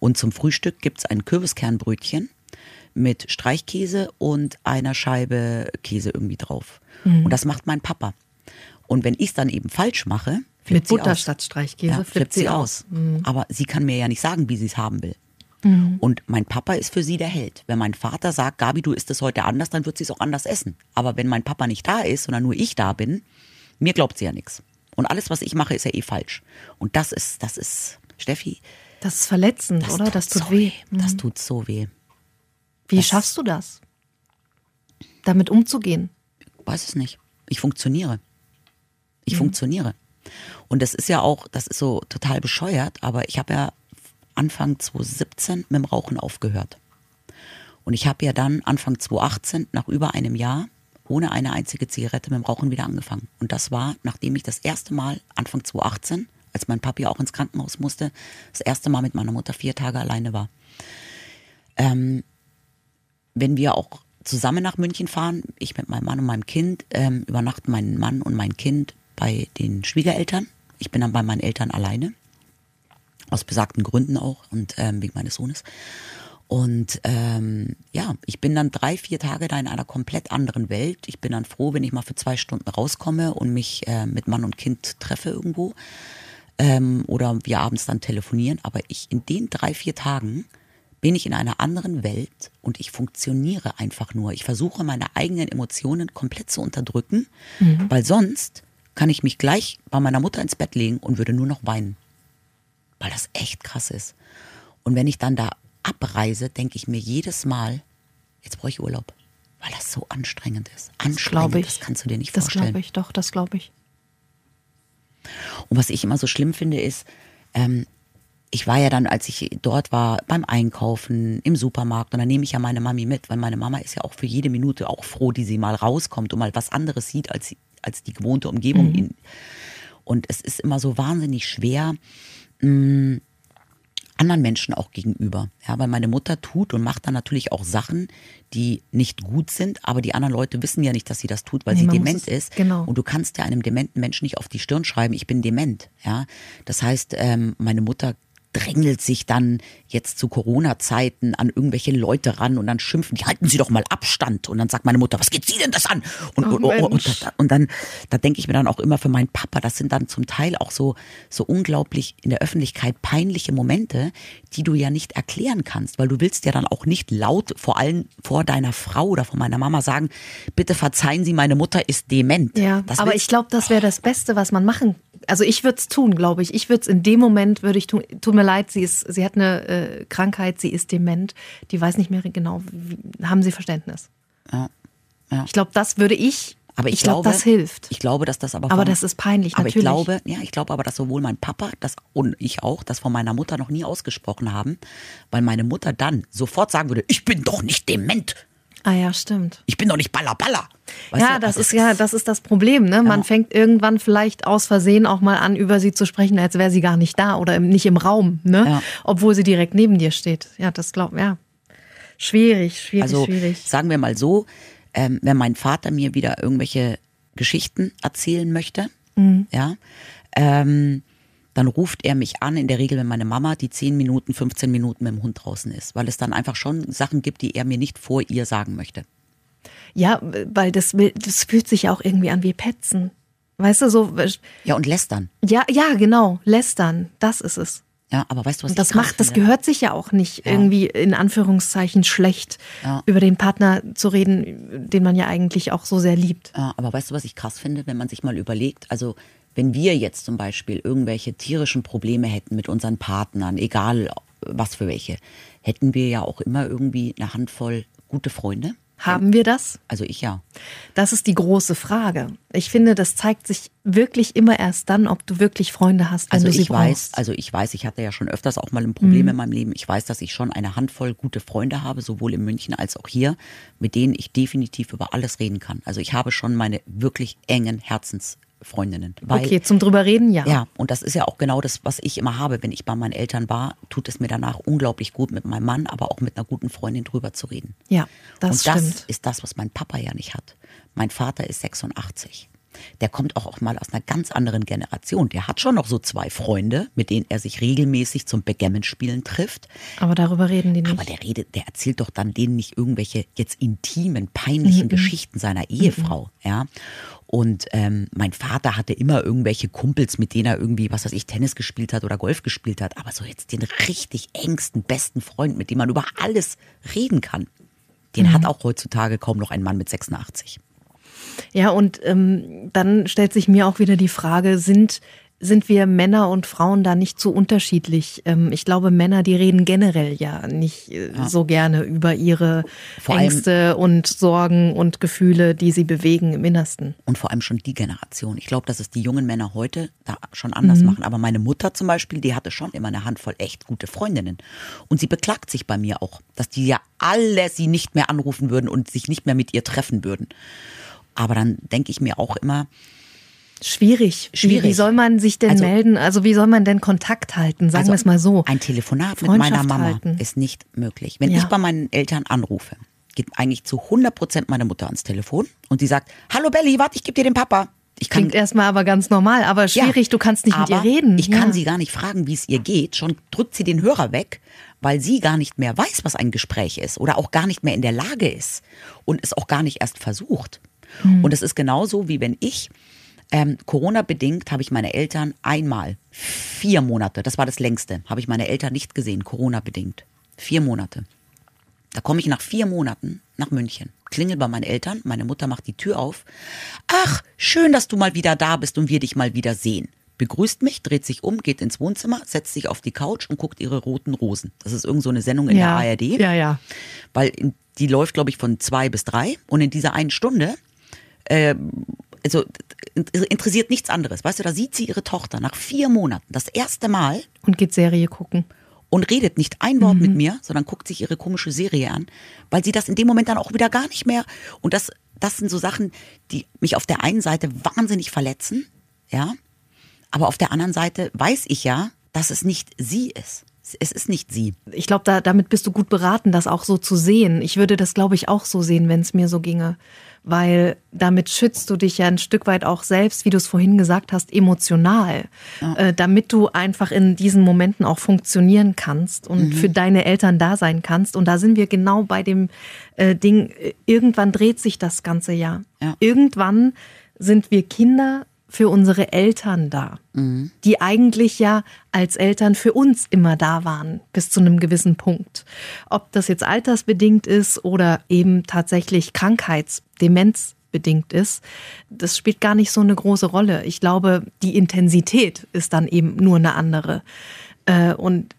Und zum Frühstück gibt's ein Kürbiskernbrötchen mit Streichkäse und einer Scheibe Käse irgendwie drauf. Und das macht mein Papa. Und wenn ich's dann eben falsch mache, flippt Mit sie Butter aus. statt Streichkäse ja, flippt sie aus. Aber sie kann mir ja nicht sagen, wie sie es haben will. Und mein Papa ist für sie der Held. Wenn mein Vater sagt, Gabi, du isst es heute anders, dann wird sie es auch anders essen. Aber wenn mein Papa nicht da ist, sondern nur ich da bin, mir glaubt sie ja nichts. Und alles, was ich mache, ist ja eh falsch. Und das ist, das ist, Steffi, das ist verletzend, das oder? tut Das tut so weh. Das tut so weh. Wie das- schaffst du das? Damit umzugehen? weiß es nicht. Ich funktioniere. Mhm. Ich funktioniere. Und das ist ja auch, das ist so total bescheuert, aber ich habe ja Anfang 2017 mit dem Rauchen aufgehört. Und ich habe ja dann Anfang 2018, nach über einem Jahr, ohne eine einzige Zigarette mit dem Rauchen wieder angefangen. Und das war, nachdem ich das erste Mal, Anfang 2018, als mein Papi auch ins Krankenhaus musste, das erste Mal mit meiner Mutter vier Tage alleine war. Ähm, wenn wir auch zusammen nach München fahren, ich mit meinem Mann und meinem Kind, ähm, übernachten mein Mann und mein Kind bei den Schwiegereltern. Ich bin dann bei meinen Eltern alleine. Aus besagten Gründen auch und ähm, wegen meines Sohnes. Und ähm, ja, ich bin dann drei, vier Tage da in einer komplett anderen Welt. Ich bin dann froh, wenn ich mal für zwei Stunden rauskomme und mich äh, mit Mann und Kind treffe irgendwo. Ähm, oder wir abends dann telefonieren. Aber ich in den drei, vier Tagen bin ich in einer anderen Welt und ich funktioniere einfach nur. Ich versuche meine eigenen Emotionen komplett zu unterdrücken, weil sonst kann ich mich gleich bei meiner Mutter ins Bett legen und würde nur noch weinen. Weil das echt krass ist. Und wenn ich dann da abreise, denke ich mir jedes Mal, jetzt brauche ich Urlaub. Weil das so anstrengend ist. Anstrengend, ich. das kannst du dir nicht Das vorstellen. glaube ich, doch, das glaube ich. Und was ich immer so schlimm finde, ist, ähm, ich war ja dann, als ich dort war, beim Einkaufen, im Supermarkt und dann nehme ich ja meine Mami mit, weil meine Mama ist ja auch für jede Minute auch froh, die sie mal rauskommt und mal was anderes sieht als, sie- als die gewohnte Umgebung. In, und es ist immer so wahnsinnig schwer, mh, anderen Menschen auch gegenüber. Ja, weil meine Mutter tut und macht dann natürlich auch Sachen, die nicht gut sind, aber die anderen Leute wissen ja nicht, dass sie das tut, weil Nee, sie dement ist. genau. Und du kannst ja einem dementen Menschen nicht auf die Stirn schreiben, ich bin dement. Ja, das heißt, ähm, meine Mutter drängelt sich dann jetzt zu Corona-Zeiten an irgendwelche Leute ran und dann schimpfen, die halten Sie doch mal Abstand. Und dann sagt meine Mutter, was geht Sie denn das an? Und, Oh, und, und, und, und dann, da denke ich mir dann auch immer für meinen Papa, das sind dann zum Teil auch so, so unglaublich in der Öffentlichkeit peinliche Momente, die du ja nicht erklären kannst, weil du willst ja dann auch nicht laut, vor allem vor deiner Frau oder vor meiner Mama sagen, bitte verzeihen Sie, meine Mutter ist dement. Ja, Das aber ich glaube, das wäre das Beste, was man machen. Also ich würde es tun, glaube ich. Ich würde es in dem Moment würde ich tun. Tut mir leid, sie ist, sie hat eine äh, Krankheit, sie ist dement. Die weiß nicht mehr genau. Wie, haben Sie Verständnis? Ja, ja. Ich glaube, das würde ich. Aber ich, ich glaube, glaube, das hilft. Ich glaube, dass das aber. Aber von- das ist peinlich, Aber natürlich. ich glaube, ja, ich glaube aber, dass sowohl mein Papa das und ich auch, das von meiner Mutter noch nie ausgesprochen haben, weil meine Mutter dann sofort sagen würde: Ich bin doch nicht dement. Ah ja, stimmt. Ich bin doch nicht Baller Baller. Weißt ja, du, das also ist ja, das ist das Problem. Ne? Man fängt irgendwann vielleicht aus Versehen auch mal an, über sie zu sprechen, als wäre sie gar nicht da oder im, nicht im Raum, ne? Ja. Obwohl sie direkt neben dir steht. Ja, das glaubt, ja. Schwierig, schwierig, Also schwierig. sagen wir mal so, ähm, wenn mein Vater mir wieder irgendwelche Geschichten erzählen möchte, Mhm. ja, ähm, dann ruft er mich an, in der Regel, wenn meine Mama die 10 Minuten, 15 Minuten mit dem Hund draußen ist, weil es dann einfach schon Sachen gibt, die er mir nicht vor ihr sagen möchte. Ja, weil das, will- das fühlt sich ja auch irgendwie an wie Petzen. Weißt du, so, Ja, und lästern. ja, ja, genau, lästern, das ist es. Ja, aber weißt du, was Und das macht, das finde? gehört sich ja auch nicht Ja. irgendwie in Anführungszeichen schlecht, Ja. über den Partner zu reden, den man ja eigentlich auch so sehr liebt. Ja, aber weißt du, was ich krass finde, wenn man sich mal überlegt, also wenn wir jetzt zum Beispiel irgendwelche tierischen Probleme hätten mit unseren Partnern, egal was für welche, hätten wir ja auch immer irgendwie eine Handvoll gute Freunde. Haben wir das? Also ich ja. Das ist die große Frage. Ich finde, das zeigt sich wirklich immer erst dann, ob du wirklich Freunde hast, Also ich weiß, also ich weiß, ich hatte ja schon öfters auch mal ein Problem Mhm. in meinem Leben. Ich weiß, dass ich schon eine Handvoll gute Freunde habe, sowohl in München als auch hier, mit denen ich definitiv über alles reden kann. Also ich habe schon meine wirklich engen Herzensfreundinnen. Weil okay, zum drüber reden, ja. Ja, und das ist ja auch genau das, was ich immer habe. Wenn ich bei meinen Eltern war, tut es mir danach unglaublich gut, mit meinem Mann, aber auch mit einer guten Freundin drüber zu reden. Ja, das und das stimmt. ist das, was mein Papa ja nicht hat. Mein Vater ist 86. Der kommt auch mal aus einer ganz anderen Generation. Der hat schon noch so zwei Freunde, mit denen er sich regelmäßig zum Backgammon-Spielen trifft. Aber darüber reden die nicht. Aber der redet, der erzählt doch dann denen nicht irgendwelche jetzt intimen, peinlichen Geschichten seiner Ehefrau, ja. Und ähm, mein Vater hatte immer irgendwelche Kumpels, mit denen er irgendwie, was weiß ich, Tennis gespielt hat oder Golf gespielt hat. Aber so jetzt den richtig engsten, besten Freund, mit dem man über alles reden kann, den hat auch heutzutage kaum noch ein Mann mit 86. Ja, und ähm, dann stellt sich mir auch wieder die Frage, sind, sind wir Männer und Frauen da nicht zu unterschiedlich? Ähm, ich glaube, Männer, die reden generell ja nicht äh, so gerne über ihre Vor Ängste und Sorgen und Gefühle, die sie bewegen im Innersten. Und vor allem schon die Generation. Ich glaube, dass es die jungen Männer heute da schon anders machen. Aber meine Mutter zum Beispiel, die hatte schon immer eine Handvoll echt gute Freundinnen. Und sie beklagt sich bei mir auch, dass die ja alle sie nicht mehr anrufen würden und sich nicht mehr mit ihr treffen würden. Aber dann denke ich mir auch immer, Schwierig. Schwierig. Wie, wie soll man sich denn Also- melden? Also wie soll man denn Kontakt halten? Sagen wir es mal so. Ein Telefonat mit meiner Mama halten. ist nicht möglich. Wenn Ja. ich bei meinen Eltern anrufe, geht eigentlich zu 100 Prozent meine Mutter ans Telefon und die sagt, hallo Belly, warte, ich gebe dir den Papa. Ich kann Klingt erstmal aber ganz normal, aber schwierig, du kannst nicht mit ihr reden. Ich kann ja. sie gar nicht fragen, wie es ihr geht. Schon drückt sie den Hörer weg, weil sie gar nicht mehr weiß, was ein Gespräch ist oder auch gar nicht mehr in der Lage ist und es auch gar nicht erst versucht. Hm. Und es ist genauso wie wenn ich ähm, Corona-bedingt habe ich meine Eltern einmal vier Monate, das war das längste, habe ich meine Eltern nicht gesehen, Corona-bedingt. Vier Monate. Da komme ich nach vier Monaten nach München. Klingel bei meinen Eltern, meine Mutter macht die Tür auf. Ach, schön, dass du mal wieder da bist und wir dich mal wieder sehen. Begrüßt mich, dreht sich um, geht ins Wohnzimmer, setzt sich auf die Couch und guckt ihre roten Rosen. Das ist irgend so eine Sendung in ja. der ARD. Ja, ja. Weil die läuft, glaube ich, von zwei bis drei. Und in dieser einen Stunde, äh, also in- interessiert nichts anderes. Weißt du, da sieht sie ihre Tochter nach vier Monaten das erste Mal Und geht Serie gucken. und redet nicht ein Wort mit mir, sondern guckt sich ihre komische Serie an, weil sie das in dem Moment dann auch wieder gar nicht mehr. Und das, das sind so Sachen, die mich auf der einen Seite wahnsinnig verletzen, ja, aber auf der anderen Seite weiß ich ja, dass es nicht sie ist. Es ist nicht sie. Ich glaube, da, damit bist du gut beraten, das auch so zu sehen. Ich würde das, glaube ich, auch so sehen, wenn es mir so ginge. Weil damit schützt du dich ja ein Stück weit auch selbst, wie du es vorhin gesagt hast, emotional. Äh, damit du einfach in diesen Momenten auch funktionieren kannst und für deine Eltern da sein kannst. Und da sind wir genau bei dem äh, Ding, äh, irgendwann dreht sich das ganze Jahr. Ja. Irgendwann sind wir Kinder für unsere Eltern da, die eigentlich ja als Eltern für uns immer da waren, bis zu einem gewissen Punkt. Ob das jetzt altersbedingt ist oder eben tatsächlich krankheits-, demenzbedingt ist, das spielt gar nicht so eine große Rolle. Ich glaube, die Intensität ist dann eben nur eine andere. Äh, Und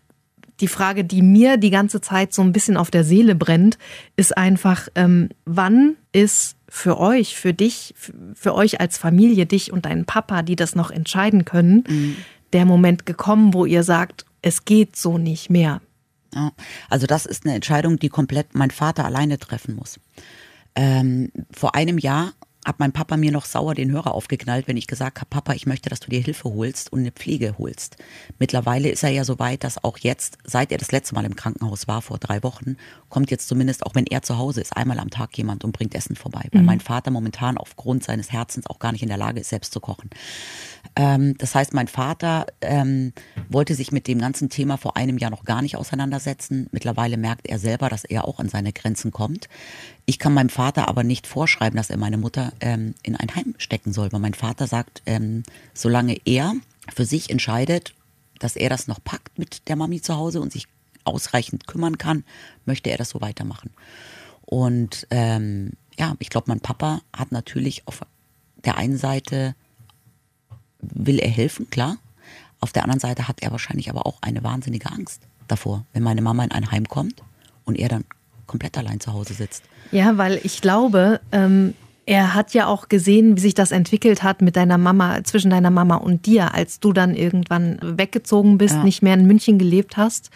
die Frage, die mir die ganze Zeit so ein bisschen auf der Seele brennt, ist einfach, ähm, wann ist für euch, für dich, für, euch als Familie, dich und deinen Papa, die das noch entscheiden können, der Moment gekommen, wo ihr sagt, es geht so nicht mehr. Ja. Also das ist eine Entscheidung, die komplett mein Vater alleine treffen muss. Ähm, vor einem Jahr hat mein Papa mir noch sauer den Hörer aufgeknallt, wenn ich gesagt habe, Papa, ich möchte, dass du dir Hilfe holst und eine Pflege holst. Mittlerweile ist er ja so weit, dass auch jetzt, seit er das letzte Mal im Krankenhaus war, vor drei Wochen, kommt jetzt zumindest, auch wenn er zu Hause ist, einmal am Tag jemand und bringt Essen vorbei. Weil mein Vater momentan aufgrund seines Herzens auch gar nicht in der Lage ist, selbst zu kochen. Ähm, das heißt, mein Vater ähm, wollte sich mit dem ganzen Thema vor einem Jahr noch gar nicht auseinandersetzen. Mittlerweile merkt er selber, dass er auch an seine Grenzen kommt. Ich kann meinem Vater aber nicht vorschreiben, dass er meine Mutter ähm, in ein Heim stecken soll, weil mein Vater sagt, ähm, solange er für sich entscheidet, dass er das noch packt mit der Mami zu Hause und sich ausreichend kümmern kann, möchte er das so weitermachen. Und ähm, ja, ich glaube, mein Papa hat natürlich auf der einen Seite will er helfen, klar. Auf der anderen Seite hat er wahrscheinlich aber auch eine wahnsinnige Angst davor, wenn meine Mama in ein Heim kommt und er dann komplett allein zu Hause sitzt. Ja, weil ich glaube, ähm, er hat ja auch gesehen, wie sich das entwickelt hat mit deiner Mama, zwischen deiner Mama und dir, als du dann irgendwann weggezogen bist, ja. nicht mehr in München gelebt hast.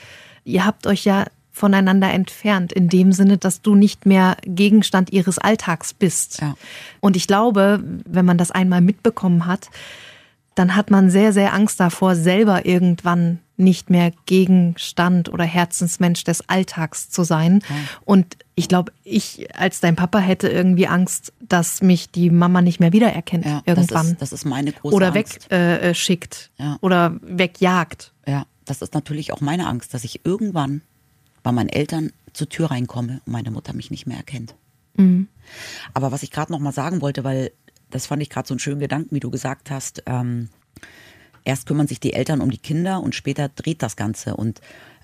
Ihr habt euch ja voneinander entfernt, in dem Sinne, dass du nicht mehr Gegenstand ihres Alltags bist. Ja. Und ich glaube, wenn man das einmal mitbekommen hat, dann hat man sehr, sehr Angst davor, selber irgendwann nicht mehr Gegenstand oder Herzensmensch des Alltags zu sein. Ja. Und ich glaube, ich als dein Papa hätte irgendwie Angst, dass mich die Mama nicht mehr wiedererkennt ja, irgendwann. Das ist, das ist meine große oder Angst. Oder wegschickt äh, ja. oder wegjagt. Ja, das ist natürlich auch meine Angst, dass ich irgendwann bei meinen Eltern zur Tür reinkomme und meine Mutter mich nicht mehr erkennt. Mhm. Aber was ich gerade noch mal sagen wollte, weil das fand ich gerade so einen schönen Gedanken, wie du gesagt hast. Ähm, erst kümmern sich die Eltern um die Kinder und später dreht das Ganze. Und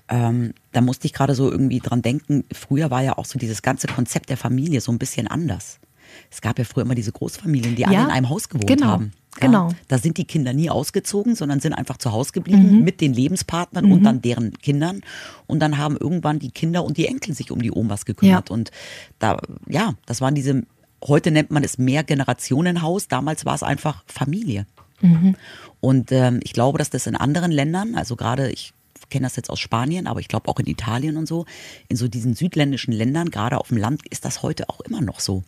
ähm, da musste ich gerade so irgendwie dran denken, früher war ja auch so dieses ganze Konzept der Familie so ein bisschen anders. Es gab ja früher immer diese Großfamilien, die ja, alle in einem Haus gewohnt genau, haben. Ja, genau. Da sind die Kinder nie ausgezogen, sondern sind einfach zu Hause geblieben mhm. mit den Lebenspartnern mhm. und dann deren Kindern. Und dann haben irgendwann die Kinder und die Enkel sich um die Omas gekümmert. Ja. Und da, ja, das waren diese, heute nennt man es Mehrgenerationenhaus, damals war es einfach Familie. Mhm. Und ähm, ich glaube, dass das in anderen Ländern, also gerade ich kenne das jetzt aus Spanien, aber ich glaube auch in Italien und so, in so diesen südländischen Ländern, gerade auf dem Land, ist das heute auch immer noch so.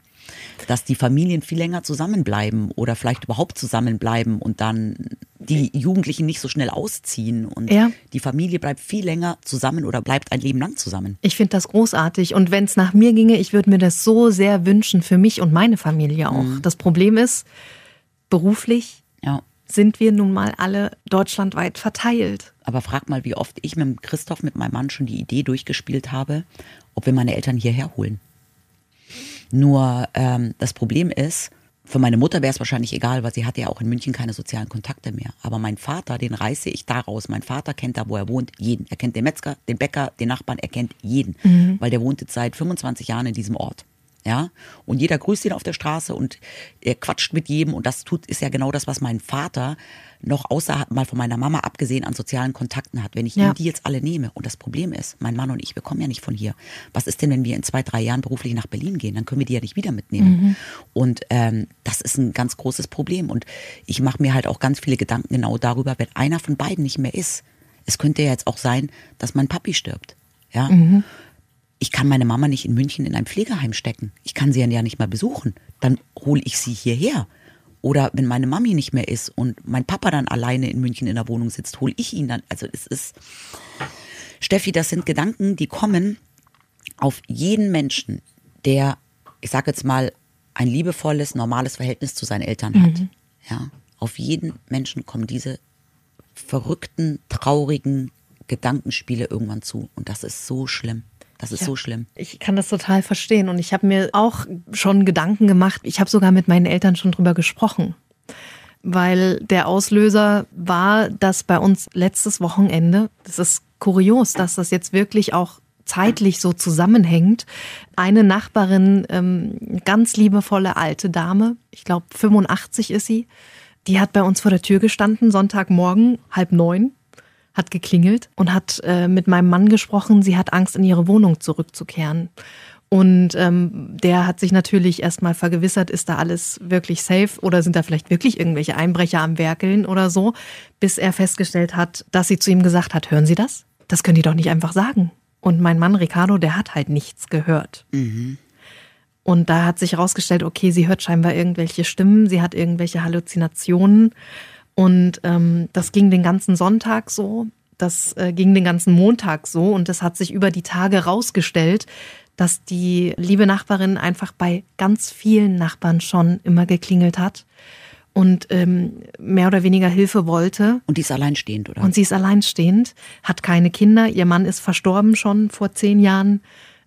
Dass die Familien viel länger zusammenbleiben oder vielleicht überhaupt zusammenbleiben und dann die Jugendlichen nicht so schnell ausziehen und ja. die Familie bleibt viel länger zusammen oder bleibt ein Leben lang zusammen. Ich finde das großartig und wenn es nach mir ginge, ich würde mir das so sehr wünschen für mich und meine Familie auch. Mhm. Das Problem ist, beruflich ja sind wir nun mal alle deutschlandweit verteilt. Aber frag mal, wie oft ich mit Christoph, mit meinem Mann schon die Idee durchgespielt habe, ob wir meine Eltern hierher holen. Nur ähm, das Problem ist, für meine Mutter wäre es wahrscheinlich egal, weil sie hatte ja auch in München keine sozialen Kontakte mehr. Aber mein Vater, den reiße ich daraus. Mein Vater kennt da, wo er wohnt, jeden. Er kennt den Metzger, den Bäcker, den Nachbarn, er kennt jeden. Mhm. Weil der wohnt jetzt seit 25 Jahren in diesem Ort ja. Und jeder grüßt ihn auf der Straße und er quatscht mit jedem und das tut, ist ja genau das, was mein Vater noch außerhalb mal von meiner Mama abgesehen an sozialen Kontakten hat, wenn ich ja. die jetzt alle nehme. Und das Problem ist, mein Mann und ich, wir kommen ja nicht von hier. Was ist denn, wenn wir in zwei, drei Jahren beruflich nach Berlin gehen? Dann können wir die ja nicht wieder mitnehmen. Mhm. Und ähm, das ist ein ganz großes Problem. Und ich mache mir halt auch ganz viele Gedanken genau darüber, wenn einer von beiden nicht mehr ist. Es könnte ja jetzt auch sein, dass mein Papi stirbt. Ja. Mhm ich kann meine Mama nicht in München in ein Pflegeheim stecken. Ich kann sie ja nicht mal besuchen. Dann hole ich sie hierher. Oder wenn meine Mami nicht mehr ist und mein Papa dann alleine in München in der Wohnung sitzt, hole ich ihn dann. Also es ist, Steffi, das sind Gedanken, die kommen auf jeden Menschen, der, ich sage jetzt mal, ein liebevolles, normales Verhältnis zu seinen Eltern mhm. hat. Ja, auf jeden Menschen kommen diese verrückten, traurigen Gedankenspiele irgendwann zu. Und das ist so schlimm. Das ist ja, so schlimm. Ich kann das total verstehen und ich habe mir auch schon Gedanken gemacht. Ich habe sogar mit meinen Eltern schon drüber gesprochen, weil der Auslöser war, dass bei uns letztes Wochenende, das ist kurios, dass das jetzt wirklich auch zeitlich so zusammenhängt. Eine Nachbarin, ähm, ganz liebevolle alte Dame, ich glaube 85 ist sie, die hat bei uns vor der Tür gestanden, Sonntagmorgen, halb neun hat geklingelt und hat äh, mit meinem Mann gesprochen. Sie hat Angst, in ihre Wohnung zurückzukehren. Und ähm, der hat sich natürlich erstmal vergewissert, ist da alles wirklich safe oder sind da vielleicht wirklich irgendwelche Einbrecher am Werkeln oder so, bis er festgestellt hat, dass sie zu ihm gesagt hat, hören Sie das? Das können die doch nicht einfach sagen. Und mein Mann Ricardo, der hat halt nichts gehört. Mhm. Und da hat sich herausgestellt, okay, sie hört scheinbar irgendwelche Stimmen, sie hat irgendwelche Halluzinationen. Und ähm, das ging den ganzen Sonntag so, das äh, ging den ganzen Montag so und es hat sich über die Tage rausgestellt, dass die liebe Nachbarin einfach bei ganz vielen Nachbarn schon immer geklingelt hat und ähm, mehr oder weniger Hilfe wollte. Und die ist alleinstehend, oder? Und sie ist alleinstehend, hat keine Kinder, ihr Mann ist verstorben schon vor zehn Jahren,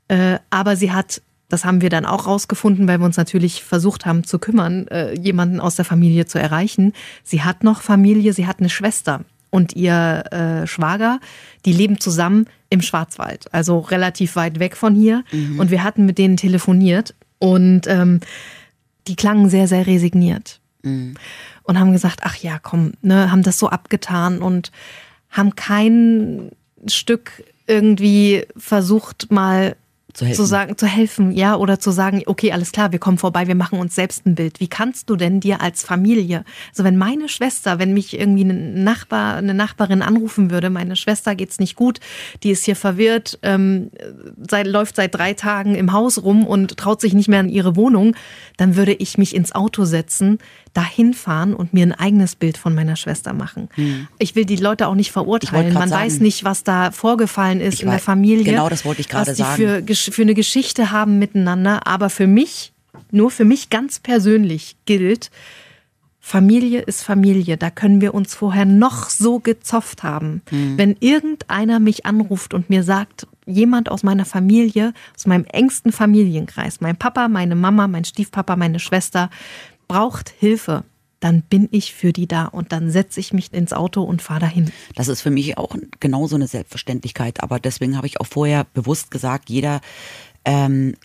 äh, aber sie hat das haben wir dann auch rausgefunden, weil wir uns natürlich versucht haben zu kümmern, äh, jemanden aus der Familie zu erreichen. Sie hat noch Familie, sie hat eine Schwester. und ihr äh, Schwager, die leben zusammen im Schwarzwald, also relativ weit weg von hier. Mhm. Und wir hatten mit denen telefoniert und ähm, die klangen sehr, sehr resigniert. Mhm. Und haben gesagt, ach ja, komm, ne, haben das so abgetan und haben kein Stück irgendwie versucht, mal zu helfen. Zu sagen, zu helfen, ja, oder zu sagen, okay, alles klar, wir kommen vorbei, wir machen uns selbst ein Bild. Wie kannst du denn dir als Familie, also wenn meine Schwester, wenn mich irgendwie ein Nachbar, eine Nachbarin anrufen würde, meine Schwester geht's nicht gut, die ist hier verwirrt, ähm, seit, läuft seit drei Tagen im Haus rum und traut sich nicht mehr in ihre Wohnung, dann würde ich mich ins Auto setzen, dahin fahren und mir ein eigenes Bild von meiner Schwester machen. Hm. Ich will die Leute auch nicht verurteilen. Man sagen, weiß nicht, was da vorgefallen ist in weiß, der Familie. Genau, das wollte ich gerade sagen. Für, für eine Geschichte haben miteinander. Aber für mich, nur für mich ganz persönlich gilt, Familie ist Familie. Da können wir uns vorher noch so gezofft haben. Hm. Wenn irgendeiner mich anruft und mir sagt, jemand aus meiner Familie, aus meinem engsten Familienkreis, mein Papa, meine Mama, mein Stiefpapa, meine Schwester, braucht Hilfe, dann bin ich für die da und dann setze ich mich ins Auto und fahre dahin. Das ist für mich auch genauso eine Selbstverständlichkeit, aber deswegen habe ich auch vorher bewusst gesagt, jeder ähm,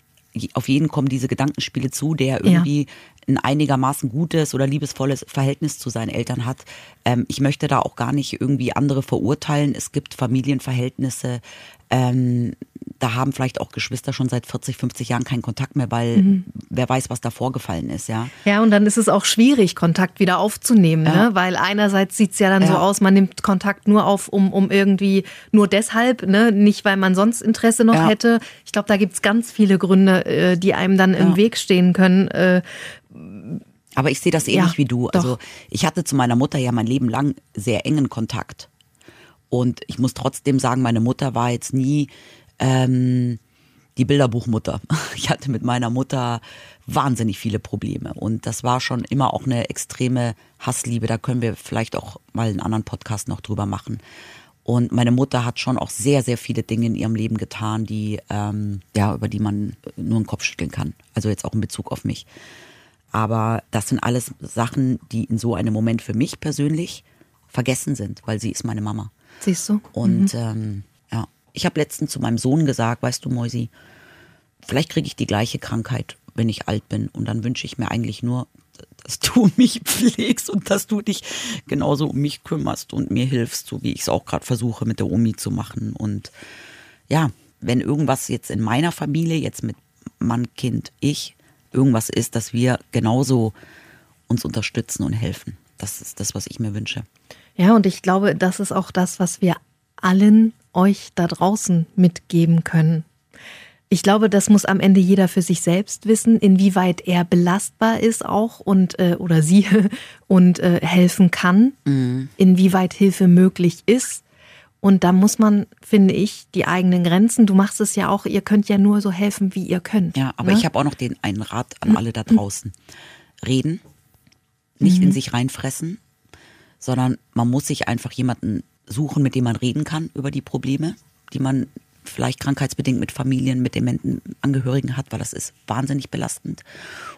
auf jeden kommen diese Gedankenspiele zu, der irgendwie ja. ein einigermaßen gutes oder liebesvolles Verhältnis zu seinen Eltern hat. Ähm, ich möchte da auch gar nicht irgendwie andere verurteilen. Es gibt Familienverhältnisse, ähm, da haben vielleicht auch Geschwister schon seit 40, 50 Jahren keinen Kontakt mehr, weil mhm. wer weiß, was da vorgefallen ist, ja. Ja, und dann ist es auch schwierig, Kontakt wieder aufzunehmen, ja. ne? weil einerseits sieht es ja dann ja. so aus, man nimmt Kontakt nur auf, um, um irgendwie, nur deshalb, ne? nicht weil man sonst Interesse noch ja. hätte. Ich glaube, da gibt es ganz viele Gründe, äh, die einem dann im Weg stehen können. Äh, aber ich sehe das ähnlich wie du. Doch. Also ich hatte zu meiner Mutter ja mein Leben lang sehr engen Kontakt. Und ich muss trotzdem sagen, meine Mutter war jetzt nie ähm, die Bilderbuchmutter. Ich hatte mit meiner Mutter wahnsinnig viele Probleme und das war schon immer auch eine extreme Hassliebe. Da können wir vielleicht auch mal einen anderen Podcast noch drüber machen. Und meine Mutter hat schon auch sehr, sehr viele Dinge in ihrem Leben getan, die ähm, ja über die man nur den Kopf schütteln kann. Also jetzt auch in Bezug auf mich. Aber das sind alles Sachen, die in so einem Moment für mich persönlich vergessen sind, weil sie ist meine Mama. Siehst du? Und mhm. ähm, ich habe letztens zu meinem Sohn gesagt, weißt du, Moisi, vielleicht kriege ich die gleiche Krankheit, wenn ich alt bin. Und dann wünsche ich mir eigentlich nur, dass du mich pflegst und dass du dich genauso um mich kümmerst und mir hilfst, so wie ich es auch gerade versuche mit der Omi zu machen. Und ja, wenn irgendwas jetzt in meiner Familie, jetzt mit Mann, Kind, ich, irgendwas ist, dass wir genauso uns unterstützen und helfen. Das ist das, was ich mir wünsche. Ja, und ich glaube, das ist auch das, was wir allen euch da draußen mitgeben können. Ich glaube, das muss am Ende jeder für sich selbst wissen, inwieweit er belastbar ist auch und äh, oder sie und äh, helfen kann, mhm. inwieweit Hilfe möglich ist. Und da muss man, finde ich, die eigenen Grenzen. Du machst es ja auch. Ihr könnt ja nur so helfen, wie ihr könnt. Ja, aber ne? ich habe auch noch den einen Rat an alle da draußen: Reden, nicht mhm. in sich reinfressen, sondern man muss sich einfach jemanden suchen, mit dem man reden kann über die Probleme, die man vielleicht krankheitsbedingt mit Familien, mit dementen Angehörigen hat, weil das ist wahnsinnig belastend.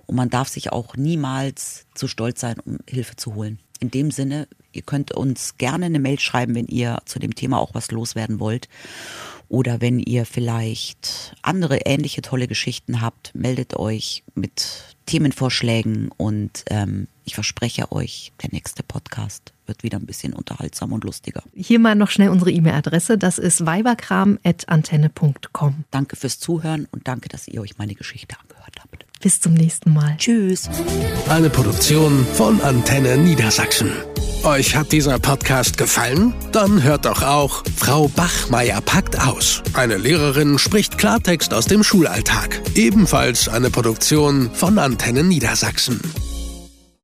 Und man darf sich auch niemals zu stolz sein, um Hilfe zu holen. In dem Sinne, ihr könnt uns gerne eine Mail schreiben, wenn ihr zu dem Thema auch was loswerden wollt. Oder wenn ihr vielleicht andere ähnliche tolle Geschichten habt, meldet euch mit Themenvorschlägen und ähm, ich verspreche euch, der nächste Podcast wird wieder ein bisschen unterhaltsam und lustiger. Hier mal noch schnell unsere E-Mail-Adresse. Das ist weiberkram.antenne.com. Danke fürs Zuhören und danke, dass ihr euch meine Geschichte angehört habt. Bis zum nächsten Mal. Tschüss. Eine Produktion von Antenne Niedersachsen. Euch hat dieser Podcast gefallen? Dann hört doch auch Frau Bachmeier packt aus. Eine Lehrerin spricht Klartext aus dem Schulalltag. Ebenfalls eine Produktion von Antenne Niedersachsen.